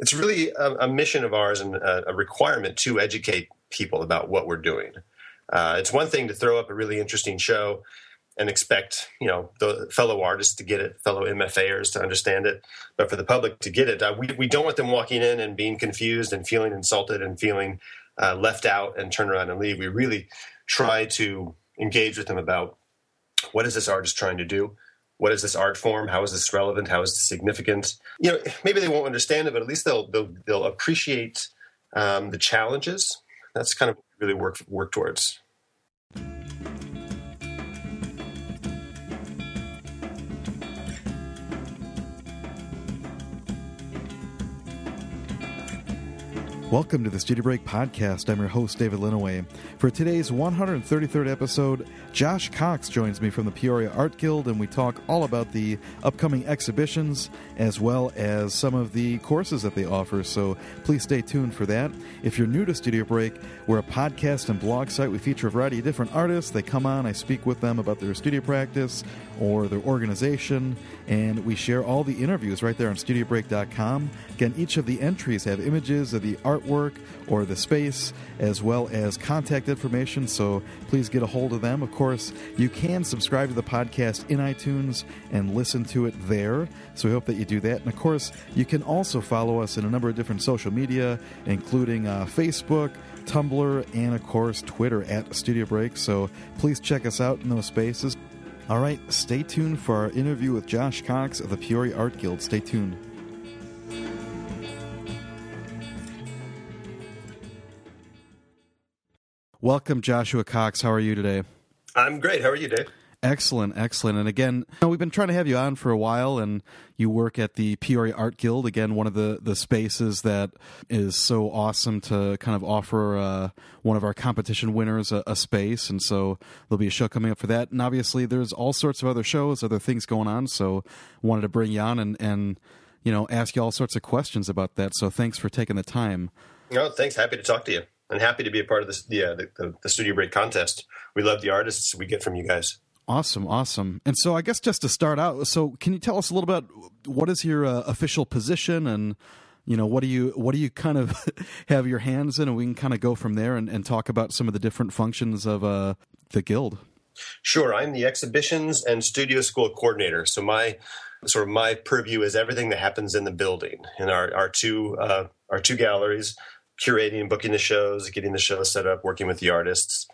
it's really a, a mission of ours and a, a, requirement to educate people about what we're doing. Uh, it's one thing to throw up a really interesting show and expect you know the fellow artists to get it, fellow MFAers to understand it, but for the public to get it, uh, we we don't want them walking in and being confused and feeling insulted and feeling uh, left out and turn around and leave. We really try to engage with them about what is this artist trying to do what is this art form? How is this relevant? How is this significant? You know, maybe they won't understand it, but at least they'll they'll, they'll appreciate um, the challenges. That's kind of really work work towards. Welcome to the Studio Break Podcast. I'm your host, David Linneweh. For today's 133rd episode, Josh Cox joins me from the Peoria Art Guild, and we talk all about the upcoming exhibitions as well as some of the courses that they offer. So please stay tuned for that. If you're new to Studio Break, we're a podcast and blog site. We feature a variety of different artists. They come on, I speak with them about their studio practice or their organization, and we share all the interviews right there on studiobreak.com. Again, each of the entries have images of the art artwork or the space, as well as contact information. So please get a hold of them. Of course, you can subscribe to the podcast in iTunes and listen to it there. So we hope that you do that. And of course, you can also follow us in a number of different social media, including uh, Facebook. Tumblr, and of course, Twitter at Studio Break. So please check us out in those spaces. All right, stay tuned for our interview with Josh Cox of the Peoria Art Guild. Stay tuned. Welcome, Joshua Cox. How are you today? I'm great. How are you, Dave? Excellent, excellent. And again, you know, we've been trying to have you on for a while, and you work at the Peoria Art Guild. Again, one of the, the spaces that is so awesome to kind of offer uh, one of our competition winners a, a, space. And so there'll be a show coming up for that. And obviously, there's all sorts of other shows, other things going on. So wanted to bring you on and, and you know ask you all sorts of questions about that. So thanks for taking the time. No, thanks. Happy to talk to you and happy to be a part of this, the, uh, the, the Studio Break contest. We love the artists we get from you guys. Awesome, awesome. And so, I guess just to start out, so can you tell us a little bit what is your uh, official position, and you know what do you what do you kind of have your hands in, and we can kind of go from there and, and talk about some of the different functions of uh, the guild. Sure, I'm the exhibitions and studio school coordinator. So my sort of my purview is everything that happens in the building in our our two uh, our two galleries curating and booking the shows, getting the show set up, working with the artists,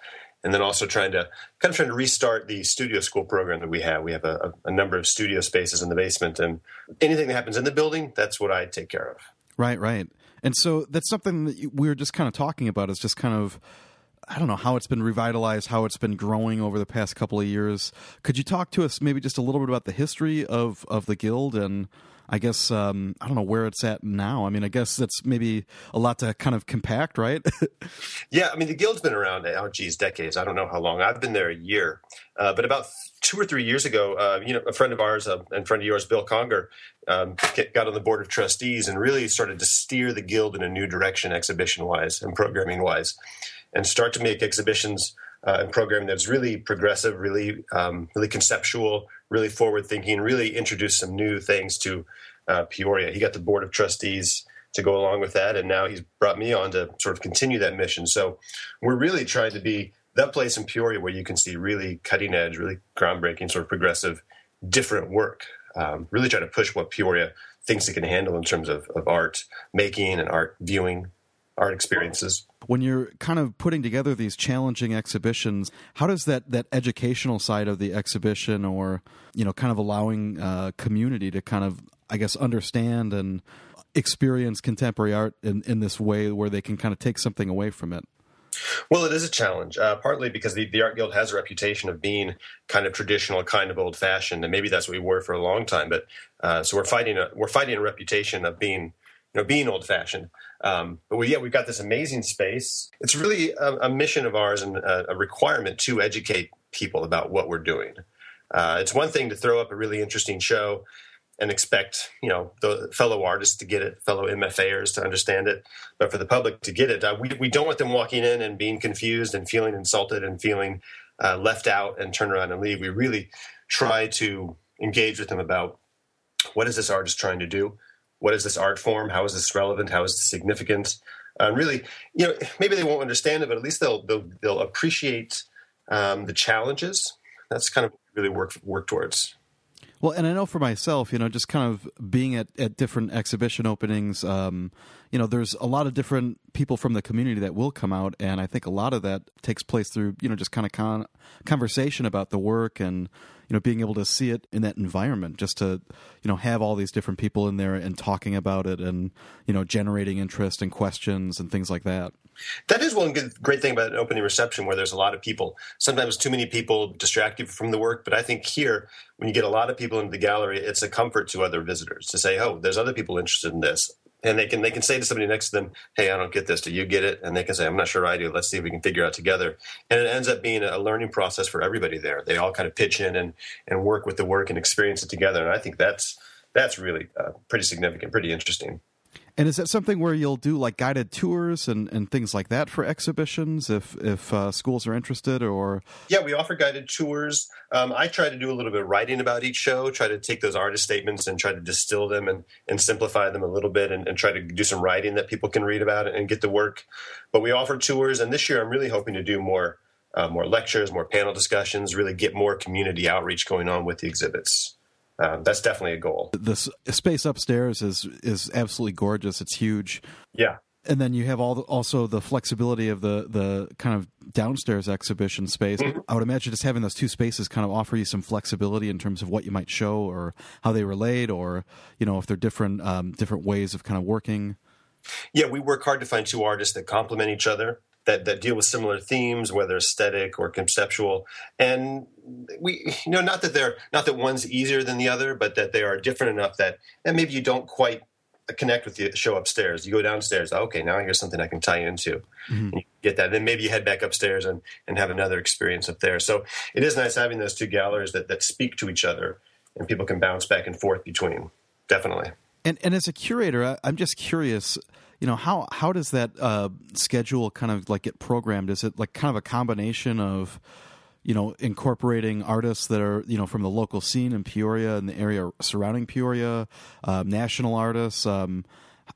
and then also trying to kind of trying to restart the studio school program that we have. We have a, a, number of studio spaces in the basement, and anything that happens in the building, that's what I take care of. Right, right. And so that's something that we were just kind of talking about is just kind of I don't know how it's been revitalized, how it's been growing over the past couple of years. Could you talk to us maybe just a little bit about the history of of the guild and I guess um, I don't know where it's at now. I mean, I guess that's maybe a lot to kind of compact, right? yeah, I mean, the guild's been around. Oh, geez, decades. I don't know how long. I've been there a year, uh, but about two or three years ago, uh, you know, a friend of ours uh, and friend of yours, Bill Conger, um, got on the board of trustees and really started to steer the guild in a new direction, exhibition wise and programming wise, and start to make exhibitions. Uh, and programming that's really progressive, really, um, really conceptual, really forward thinking, really introduced some new things to uh, Peoria. He got the board of trustees to go along with that, and now he's brought me on to sort of continue that mission. So we're really trying to be that place in Peoria where you can see really cutting edge, really groundbreaking, sort of progressive, different work. Um, really try to push what Peoria thinks it can handle in terms of, of art making and art viewing, art experiences when you're kind of putting together these challenging exhibitions how does that that educational side of the exhibition or you know kind of allowing uh, community to kind of i guess understand and experience contemporary art in, in this way where they can kind of take something away from it well, it is a challenge, uh, partly because the, the Art Guild has a reputation of being kind of traditional, kind of old fashioned, and maybe that's what we were for a long time. But uh, so we're fighting a we're fighting a reputation of being you know being old fashioned. Um, but we, yeah, we've got this amazing space. It's really a, a mission of ours and a, a, requirement to educate people about what we're doing. Uh, it's one thing to throw up a really interesting show and expect you know the fellow artists to get it, fellow MFAers to understand it, but for the public to get it, uh, we we don't want them walking in and being confused and feeling insulted and feeling uh, left out and turn around and leave. We really try to engage with them about what is this artist trying to do what is this art form? How is this relevant? How is this significant? Uh, really, you know, maybe they won't understand it, but at least they'll they'll, they'll appreciate um, the challenges. That's kind of really work work towards. Well, and I know for myself, you know, just kind of being at, at different exhibition openings, um, you know, there's a lot of different people from the community that will come out, and I think a lot of that takes place through, you know, just kind of con- conversation about the work and, you know, being able to see it in that environment, just to, you know, have all these different people in there and talking about it and, you know, generating interest and questions and things like that. That is one good, great thing about an opening reception where there's a lot of people. Sometimes too many people distract you from the work, but I think here, when you get a lot of people into the gallery, it's a comfort to other visitors to say, "Oh, there's other people interested in this," and they can they can say to somebody next to them, "Hey, I don't get this. Do you get it?" And they can say, "I'm not sure I do. Let's see if we can figure it out together." And it ends up being a learning process for everybody there. They all kind of pitch in and and work with the work and experience it together. And I think that's that's really uh, pretty significant, pretty interesting. And is that something where you'll do like guided tours and, and things like that for exhibitions if if uh, schools are interested or? Yeah, we offer guided tours. Um, I try to do a little bit of writing about each show, try to take those artist statements and try to distill them and, and simplify them a little bit and, and try to do some writing that people can read about and get the work. But we offer tours, and this year I'm really hoping to do more uh, more lectures, more panel discussions, really get more community outreach going on with the exhibits um, that's definitely a goal. The space upstairs is is absolutely gorgeous. It's huge. Yeah. And then you have all the, also the flexibility of the the kind of downstairs exhibition space. Mm-hmm. I would imagine just having those two spaces kind of offer you some flexibility in terms of what you might show or how they relate, or you know if they're different um, different ways of kind of working. Yeah, we work hard to find two artists that complement each other that, that deal with similar themes, whether aesthetic or conceptual. And we, you know, not that they're not that one's easier than the other, but that they are different enough that and maybe you don't quite connect with the show upstairs. You go downstairs. Okay, now here's something I can tie into. Mm-hmm. get that. And then maybe you head back upstairs and, and have another experience up there. So it is nice having those two galleries that, that speak to each other and people can bounce back and forth between. Definitely. And and as a curator, I'm just curious you know how how does that uh, schedule kind of like get programmed? Is it like kind of a combination of you know incorporating artists that are you know from the local scene in Peoria and the area surrounding Peoria, um, national artists? Um,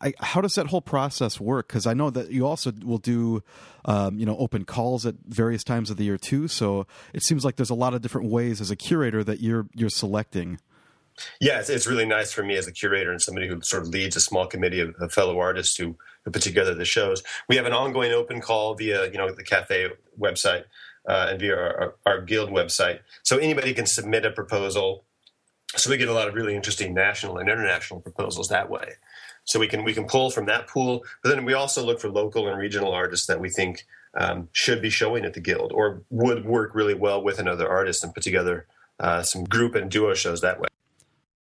I, how does that whole process work? Because I know that you also will do, um, you know, open calls at various times of the year too. So it seems like there's a lot of different ways as a curator that you're you're selecting. It's, it's, really nice for me as a curator and somebody who sort of leads a small committee of, of, fellow artists who, who put together the shows. We have an ongoing open call via you know the cafe website uh, and via our, our, our, guild website, so anybody can submit a proposal. So we get a lot of really interesting national and international proposals that way. So we can we can pull from that pool, but then we also look for local and regional artists that we think um, should be showing at the guild or would work really well with another artist and put together uh, some group and duo shows that way.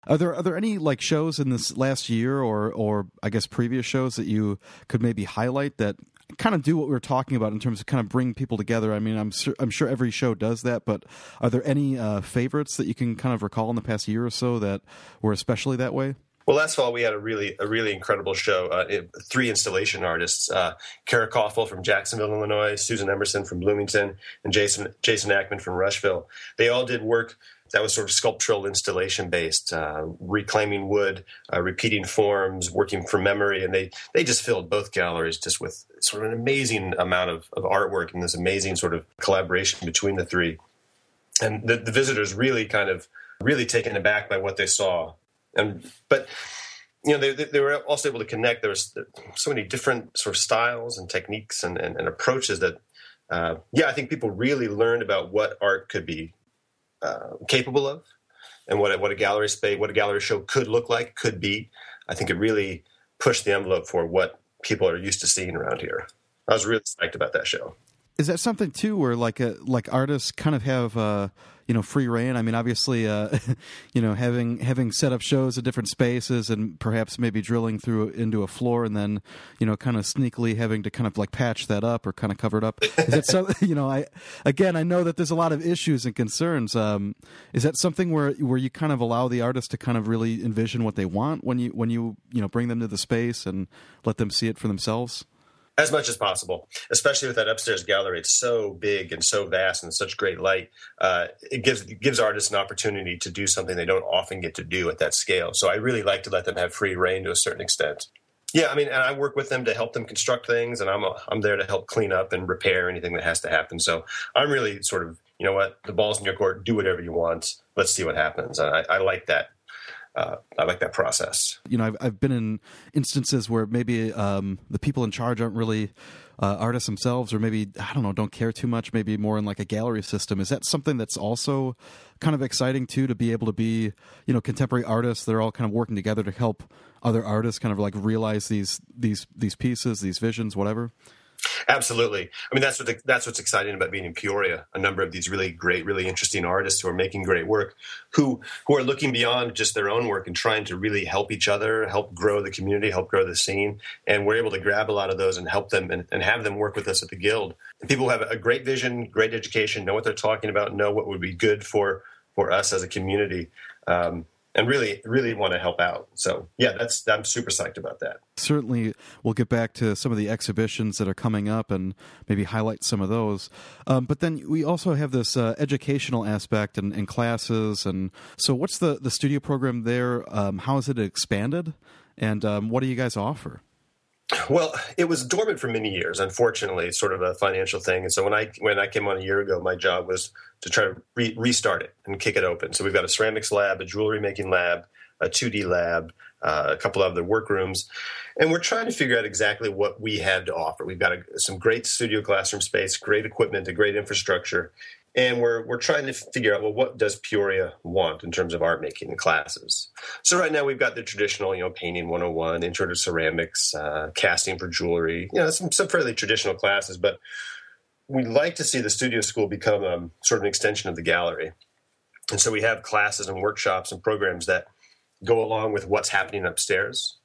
Are there are there any like shows in this last year or or I guess previous shows that you could maybe highlight that kind of do what we were talking about in terms of kind of bring people together? I mean, I'm sur- I'm sure every show does that, but are there any uh, favorites that you can kind of recall in the past year or so that were especially that way? Well, last fall we had a really a really incredible show. Uh, it, three installation artists: uh, Kara Koffel from Jacksonville, Illinois, Susan Emerson from Bloomington, and Jason Jason Ackman from Rushville. They all did work that was sort of sculptural installation based, uh, reclaiming wood, uh, repeating forms, working from memory, and they they just filled both galleries just with sort of an amazing amount of, of artwork and this amazing sort of collaboration between the three. And the, the visitors really kind of really taken aback by what they saw. And but you know they, they were also able to connect. There was so many different sort of styles and techniques and, and, and approaches that uh, yeah i think people really learned about what art could be uh, capable of and what what a gallery space what a gallery show could look like could be i think it really pushed the envelope for what people are used to seeing around here. I was really psyched about that show. Is that something too where like a like artists kind of have uh you know free reign. I mean obviously uh you know having having set up shows at different spaces and perhaps maybe drilling through into a floor and then you know kind of sneakily having to kind of like patch that up or kind of cover it up. Is that so you know i again i know that there's a lot of issues and concerns. Um is that something where where you kind of allow the artist to kind of really envision what they want when you when you you know bring them to the space and let them see it for themselves As much as possible, especially with that upstairs gallery. It's so big and so vast and such great light. Uh, it gives it gives artists an opportunity to do something they don't often get to do at that scale. So I really like to let them have free reign to a certain extent. Yeah, I mean, and I work with them to help them construct things, and I'm a, I'm there to help clean up and repair anything that has to happen. So I'm really sort of, you know what, the ball's in your court. Do whatever you want. Let's see what happens. I, I like that uh, I like that process. You know, I've, I've been in instances where maybe um, the people in charge aren't really uh, artists themselves, or maybe I don't know, don't care too much. Maybe more in like a gallery system. Is that something that's also kind of exciting too to be able to be, you know, contemporary artists? They're all kind of working together to help other artists kind of like realize these these these pieces, these visions, whatever. Absolutely. I mean, that's what the, that's what's exciting about being in Peoria. A number of these really great, really interesting artists who are making great work, who who are looking beyond just their own work and trying to really help each other, help grow the community, help grow the scene. And we're able to grab a lot of those and help them and, and have them work with us at the guild. And people have a great vision, great education, know what they're talking about, know what would be good for for us as a community. Um, and really really want to help out. So yeah that's i'm super psyched about that. Certainly we'll get back to some of the exhibitions that are coming up and maybe highlight some of those. Um, but then we also have this uh, educational aspect and, and, classes and so what's the the studio program there? Um, how is it expanded? And um, what do you guys offer well, it was dormant for many years. Unfortunately, sort of a financial thing. And so when I when I came on a year ago, my job was to try to re- restart it and kick it open. So we've got a ceramics lab, a jewelry making lab, a 2D lab, uh, a couple of other workrooms, and we're trying to figure out exactly what we have to offer. We've got a, some great studio classroom space, great equipment, a great infrastructure, and we're we're trying to figure out well what does Peoria want in terms of art making classes. So right now we've got the traditional you know painting 101, intro to ceramics, uh, casting for jewelry, you know some some fairly traditional classes, but we'd like to see the studio school become um, sort of an extension of the gallery. And so we have classes and workshops and programs that go along with what's happening upstairs.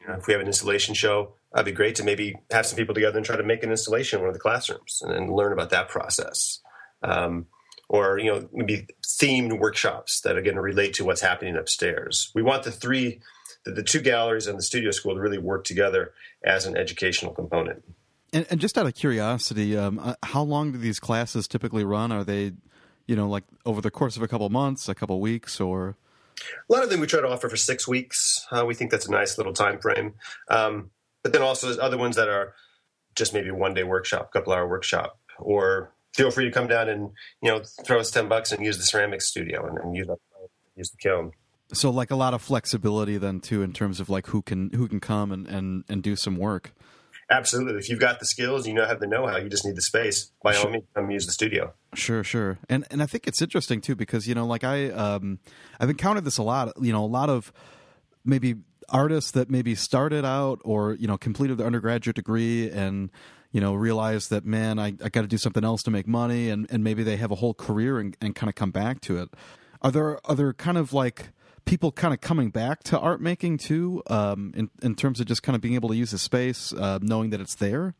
You know, if we have an installation show, that'd be great to maybe have some people together and try to make an installation in one of the classrooms and, and learn about that process. Um, or you know maybe themed workshops that are going to relate to what's happening upstairs. We want the three, the, the two galleries and the studio school to really work together as an educational component. And, and just out of curiosity, um, uh, how long do these classes typically run? Are they, you know, like over the course of a couple months, a couple weeks, or? A lot of them we try to offer for six weeks. Uh, we think that's a nice little time frame. Um, but then also there's other ones that are just maybe one day workshop, couple hour workshop, or feel free to come down and you know throw us ten bucks and use the ceramics studio and, and use use the kiln. So like a lot of flexibility then too in terms of like who can who can come and and, and do some work. Absolutely. If you've got the skills, you know have the know-how. You just need the space. By sure. all means, come use the studio. Sure, sure. And and I think it's interesting too because you know, like I um, I've encountered this a lot. You know, a lot of maybe artists that maybe started out or you know completed their undergraduate degree and you know realize that man, I, I got to do something else to make money, and and maybe they have a whole career and, and kind of come back to it. Are there are there kind of like people kind of coming back to art making too, um, in in terms of just kind of being able to use the space, uh, knowing that it's there?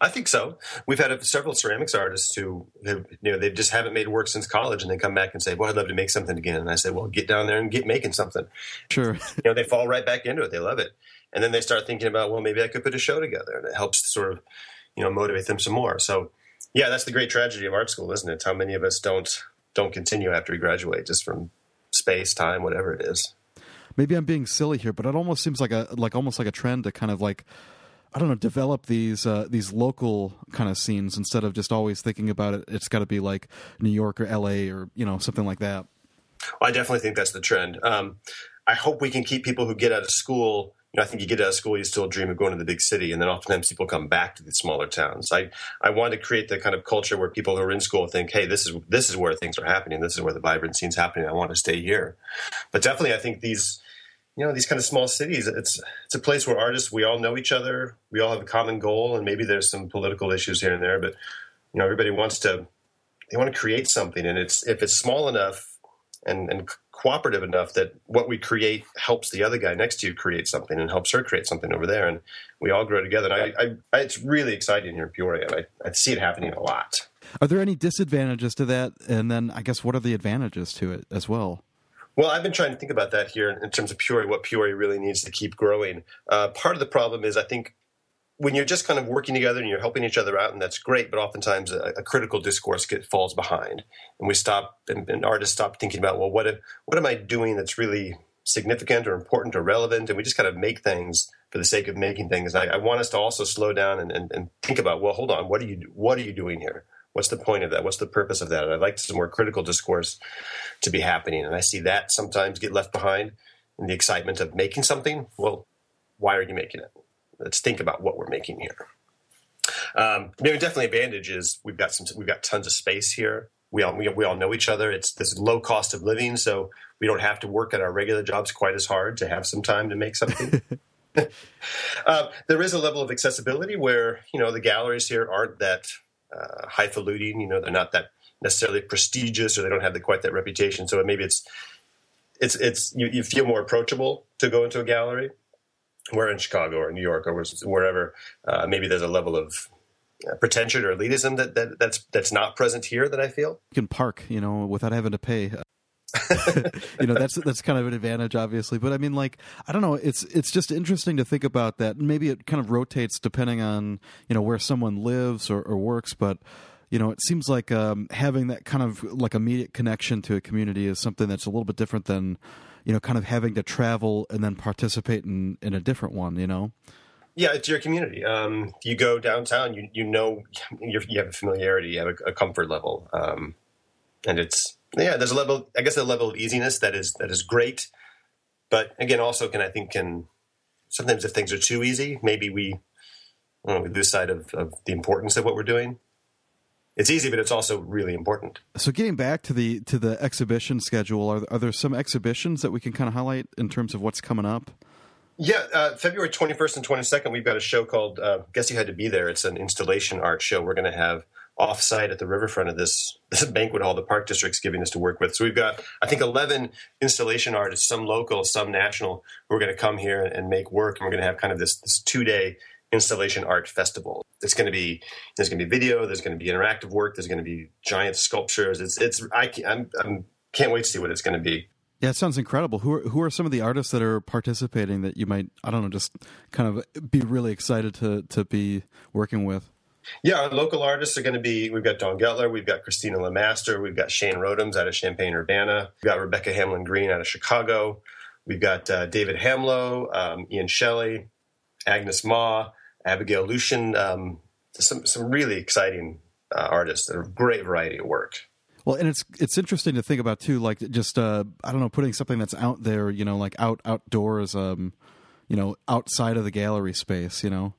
I think so. We've had several ceramics artists who, who, you know, they just haven't made work since college, and they come back and say, "Well, I'd love to make something again." And I say, "Well, get down there and get making something." Sure. You know, they fall right back into it. They love it, and then they start thinking about, "Well, maybe I could put a show together," and it helps sort of, you know, motivate them some more. So, yeah, that's the great tragedy of art school, isn't it? How many of us don't don't continue after we graduate just from space, time, whatever it is. Maybe I'm being silly here, but it almost seems like a like almost like a trend to kind of like I don't know develop these uh, these local kind of scenes instead of just always thinking about it. It's got to be like New York or L.A. or you know something like that. Well, I definitely think that's the trend. Um, I hope we can keep people who get out of school you know, I think you get out of school, you still dream of going to the big city, and then oftentimes people come back to the smaller towns. I I want to create the kind of culture where people who are in school think, hey, this is this is where things are happening. This is where the vibrant scene's happening. I want to stay here. But definitely, I think these you know these kind of small cities it's it's a place where artists we all know each other we all have a common goal and maybe there's some political issues here and there but you know everybody wants to they want to create something and it's if it's small enough and and cooperative enough that what we create helps the other guy next to you create something and helps her create something over there, and we all grow together. And I, I, it's really exciting here in Peoria, and I, I see it happening a lot. Are there any disadvantages to that? And then I guess what are the advantages to it as well? Well, I've been trying to think about that here in terms of Peoria, what Peoria really needs to keep growing. Uh, part of the problem is I think when you're just kind of working together and you're helping each other out, and that's great, but oftentimes a, a critical discourse get, falls behind, and we stop, and, and, artists stop thinking about, well, what if, what am I doing that's really significant or important or relevant, and we just kind of make things for the sake of making things. I, I, want us to also slow down and, and, and, think about, well, hold on, what are you what are you doing here? What's the point of that? What's the purpose of that? And I'd like some more critical discourse to be happening, and I see that sometimes get left behind in the excitement of making something. Well, why are you making it? Let's think about what we're making here. Um, I mean, definitely advantage is we've got some we've got tons of space here. We all we, we all know each other. It's this low cost of living, so we don't have to work at our regular jobs quite as hard to have some time to make something. uh, there is a level of accessibility where you know the galleries here aren't that uh, highfalutin. You know, they're not that necessarily prestigious, or they don't have the, quite that reputation. So maybe it's it's it's you, you feel more approachable to go into a gallery we're in Chicago or New York or wherever, uh, maybe there's a level of uh, pretension or elitism that, that that's that's not present here that I feel. You can park, you know, without having to pay. you know that's that's kind of an advantage obviously but i mean like i don't know it's it's just interesting to think about that maybe it kind of rotates depending on you know where someone lives or, or works but you know it seems like um, having that kind of like immediate connection to a community is something that's a little bit different than you know, kind of having to travel and then participate in in a different one, you know. Yeah, it's your community. Um, you go downtown, you you know, you have a familiarity, you have a, a comfort level, um, and it's yeah. There's a level, I guess, a level of easiness that is that is great, but again, also can I think can sometimes if things are too easy, maybe we, know, we lose sight of, of the importance of what we're doing it's easy, but it's also really important. So, getting back to the to the exhibition schedule, are are there some exhibitions that we can kind of highlight in terms of what's coming up? Yeah, uh, February 21st and 22nd, we've got a show called uh, Guess You Had to Be There. It's an installation art show we're going to have offsite at the riverfront of this, this banquet hall the Park District's giving us to work with. So we've got, I think, 11 installation artists, some local, some national, who are going to come here and make work. And we're going to have kind of this, this two day installation art festival. It's going to be there's going to be video, there's going to be interactive work, there's going to be giant sculptures. It's it's I I'm, I'm can't wait to see what it's going to be. Yeah, it sounds incredible. Who are, who are some of the artists that are participating that you might I don't know just kind of be really excited to to be working with? Yeah, our local artists are going to be. We've got Don Gettler, we've got Christina Lamaster, we've got Shane Rodems out of Champaign Urbana, we've got Rebecca Hamlin Green out of Chicago, we've got uh, David Hamlow, um, Ian Shelley, Agnes Ma, Abigail Lucian, um, some some really exciting uh, artists. A great variety of work. Well, and it's it's interesting to think about too, like just uh, I don't know, putting something that's out there, you know, like out outdoors, um, you know, outside of the gallery space, you know.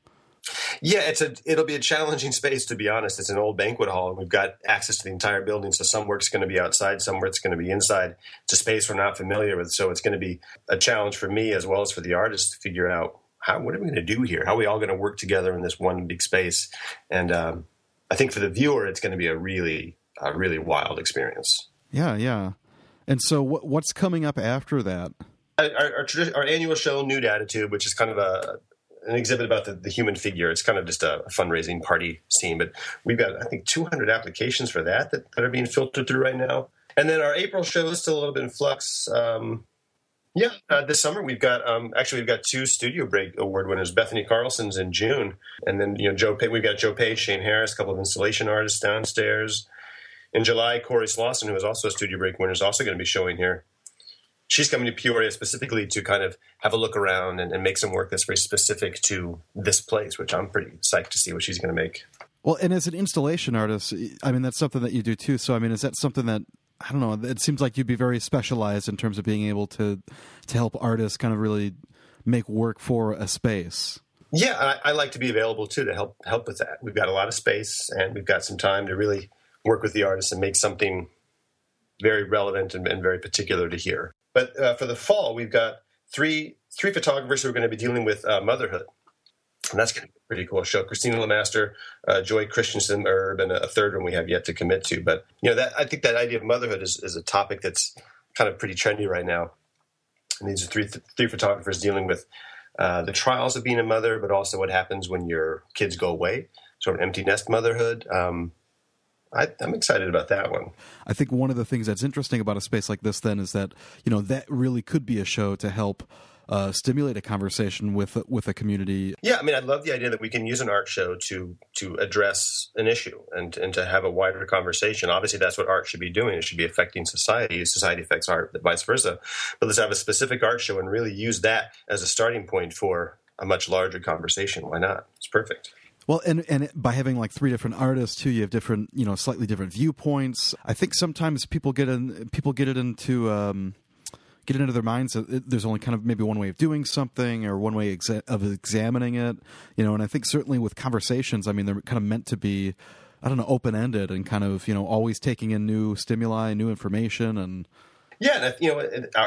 Yeah, it's a it'll be a challenging space to be honest. It's an old banquet hall, and we've got access to the entire building. So some work's going to be outside, some work's going to be inside. It's a space we're not familiar with, so it's going to be a challenge for me as well as for the artists to figure out how, what are we going to do here? How are we all going to work together in this one big space? And um, I think for the viewer, it's going to be a really, a really wild experience. Yeah, yeah. And so, what, what's coming up after that? Our, our, our, annual show, Nude Attitude, which is kind of a an exhibit about the, the human figure. It's kind of just a, fundraising party scene, but we've got I think 200 applications for that, that that are being filtered through right now. And then our April show is still a little bit in flux. Um, yeah, uh, this summer we've got um, actually we've got two Studio Break Award winners. Bethany Carlson's in June, and then you know Joe. We've got Joe Page, Shane Harris, a couple of installation artists downstairs. In July, Corey Slauson, who is also a Studio Break winner, is also going to be showing here. She's coming to Peoria specifically to kind of have a look around and, and make some work that's very specific to this place, which I'm pretty psyched to see what she's going to make. Well, and as an installation artist, I mean that's something that you do too. So I mean, is that something that I don't know. It seems like you'd be very specialized in terms of being able to to help artists kind of really make work for a space. Yeah, I, I, like to be available too to help help with that. We've got a lot of space and we've got some time to really work with the artists and make something very relevant and, and very particular to hear. But uh, for the fall, we've got three three photographers who are going to be dealing with uh, motherhood and that's going to be a pretty cool show. Christina Lemaster, uh, Joy Christiansen Erb, and a third one we have yet to commit to. But you know, that I think that idea of motherhood is, is a topic that's kind of pretty trendy right now. And these are three three photographers dealing with uh, the trials of being a mother, but also what happens when your kids go away, sort of empty nest motherhood. Um, I, am excited about that one. I think one of the things that's interesting about a space like this, then, is that you know that really could be a show to help uh, stimulate a conversation with with a community. Yeah, I mean, I love the idea that we can use an art show to to address an issue and and to have a wider conversation. Obviously, that's what art should be doing. It should be affecting society. Society affects art, vice versa. But let's have a specific art show and really use that as a starting point for a much larger conversation. Why not? It's perfect. Well, and and by having like three different artists too, you have different, you know, slightly different viewpoints. I think sometimes people get in, people get it into. Um, get into their minds that there's only kind of maybe one way of doing something or one way exa- of examining it, you know. And I think certainly with conversations, I mean, they're kind of meant to be, I don't know, open ended and kind of you know always taking in new stimuli, new information, and yeah, you know,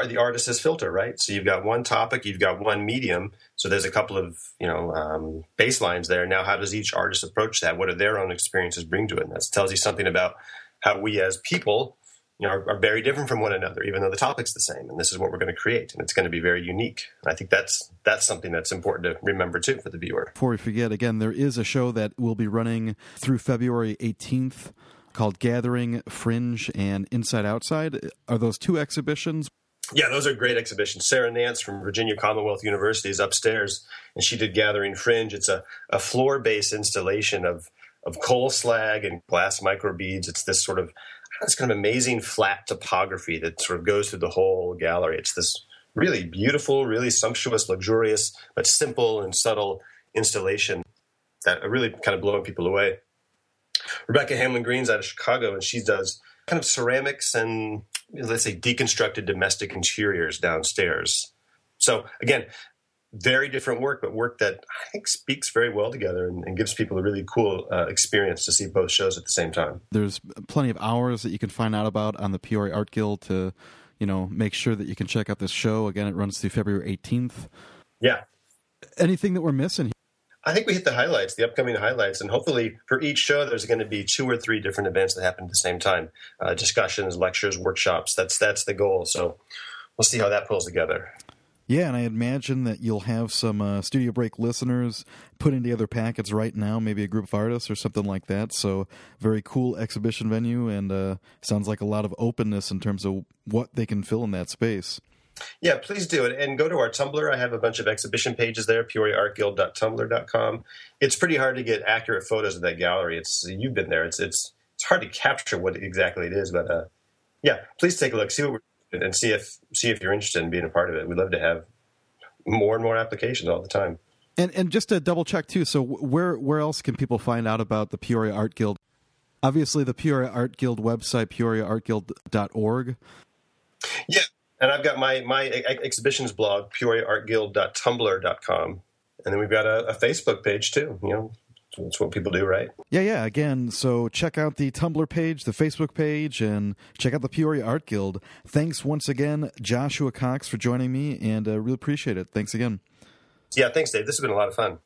the artist is filter, right? So you've got one topic, you've got one medium. So there's a couple of you know um, baselines there. Now, how does each artist approach that? What do their own experiences bring to it? And that tells you something about how we as people you know, are, are, very different from one another, even though the topic's the same. And this is what we're going to create, and it's going to be very unique. And I think that's that's something that's important to remember too for the viewer. Before we forget, again, there is a show that will be running through February 18th called Gathering, Fringe, and Inside Outside. Are those two exhibitions? Yeah, those are great exhibitions. Sarah Nance from Virginia Commonwealth University is upstairs, and she did Gathering Fringe. It's a, a floor based installation of of coal slag and glass microbeads. It's this sort of this kind of amazing flat topography that sort of goes through the whole gallery. It's this really beautiful, really sumptuous, luxurious, but simple and subtle installation that are really kind of blowing people away. Rebecca Hamlin Green's out of Chicago, and she does kind of ceramics and let's say deconstructed domestic interiors downstairs. So again, very different work, but work that I think speaks very well together and, and gives people a really cool uh, experience to see both shows at the same time. There's plenty of hours that you can find out about on the Peoria Art Guild to, you know, make sure that you can check out this show. Again, it runs through February 18th. Yeah. Anything that we're missing? I think we hit the highlights, the upcoming highlights, and hopefully for each show, there's going to be two or three different events that happen at the same time: uh, discussions, lectures, workshops. That's that's the goal. So we'll see how that pulls together. Yeah, and I imagine that you'll have some uh, Studio Break listeners putting together packets right now, maybe a group of artists or something like that. So, very cool exhibition venue, and uh, sounds like a lot of openness in terms of what they can fill in that space. Yeah, please do it. And go to our Tumblr. I have a bunch of exhibition pages there, peoriaartguild.tumblr.com. It's pretty hard to get accurate photos of that gallery. It's You've been there. It's it's it's hard to capture what exactly it is. But uh, yeah, please take a look. See what we're and see if see if you're interested in being a part of it. We'd love to have more and more applications all the time. And and just to double check too, so where where else can people find out about the Peoria Art Guild? Obviously, the Peoria Art Guild website, peoriaartguild.org. Yeah, and I've got my my exhibitions blog, peoriaartguild.tumblr.com, and then we've got a, a Facebook page too. You know, that's what people do, right? Yeah, yeah. Again, so check out the Tumblr page, the Facebook page, and check out the Peoria Art Guild. Thanks once again, Joshua Cox, for joining me, and uh, really appreciate it. Thanks again. Yeah, thanks, Dave. This has been a lot of fun.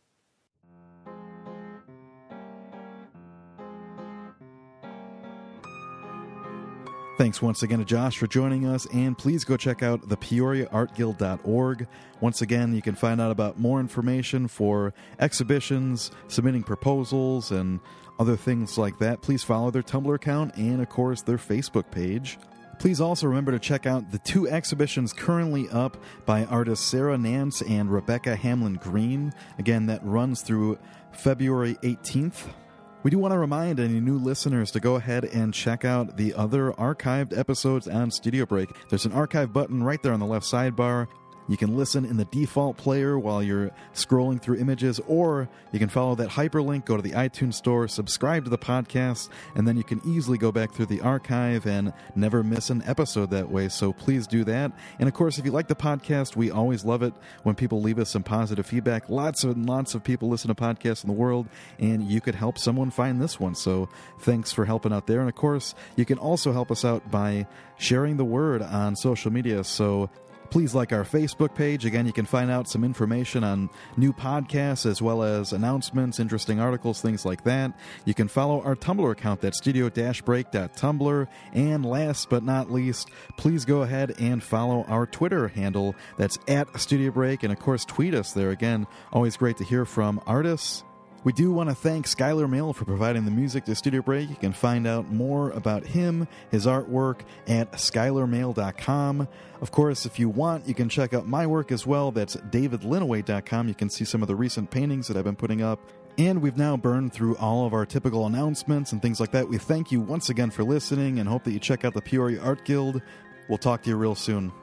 Thanks once again to Josh for joining us, and please go check out the PeoriaArtGuild.org. Once again, you can find out about more information for exhibitions, submitting proposals, and other things like that. Please follow their Tumblr account and, of course, their Facebook page. Please also remember to check out the two exhibitions currently up by artists Sarah Nance and Rebecca Hamlin Green. Again, that runs through February 18th. We do want to remind any new listeners to go ahead and check out the other archived episodes on Studio Break. There's an archive button right there on the left sidebar. You can listen in the default player while you're scrolling through images, or you can follow that hyperlink, go to the iTunes Store, subscribe to the podcast, and then you can easily go back through the archive and never miss an episode that way. So please do that. And of course, if you like the podcast, we always love it when people leave us some positive feedback. Lots and lots of people listen to podcasts in the world, and you could help someone find this one. So thanks for helping out there. And of course, you can also help us out by sharing the word on social media. So Please like our Facebook page. Again, you can find out some information on new podcasts as well as announcements, interesting articles, things like that. You can follow our Tumblr account, that's studio-break.tumblr. And last but not least, please go ahead and follow our Twitter handle, that's at Studio Break. And of course, tweet us there. Again, always great to hear from artists We do want to thank Skylar Mail for providing the music to Studio Break. You can find out more about him, his artwork, at skylarmail.com. Of course, if you want, you can check out my work as well. That's davidlinneweh.com. You can see some of the recent paintings that I've been putting up. And we've now burned through all of our typical announcements and things like that. We thank you once again for listening and hope that you check out the Peoria Art Guild. We'll talk to you real soon.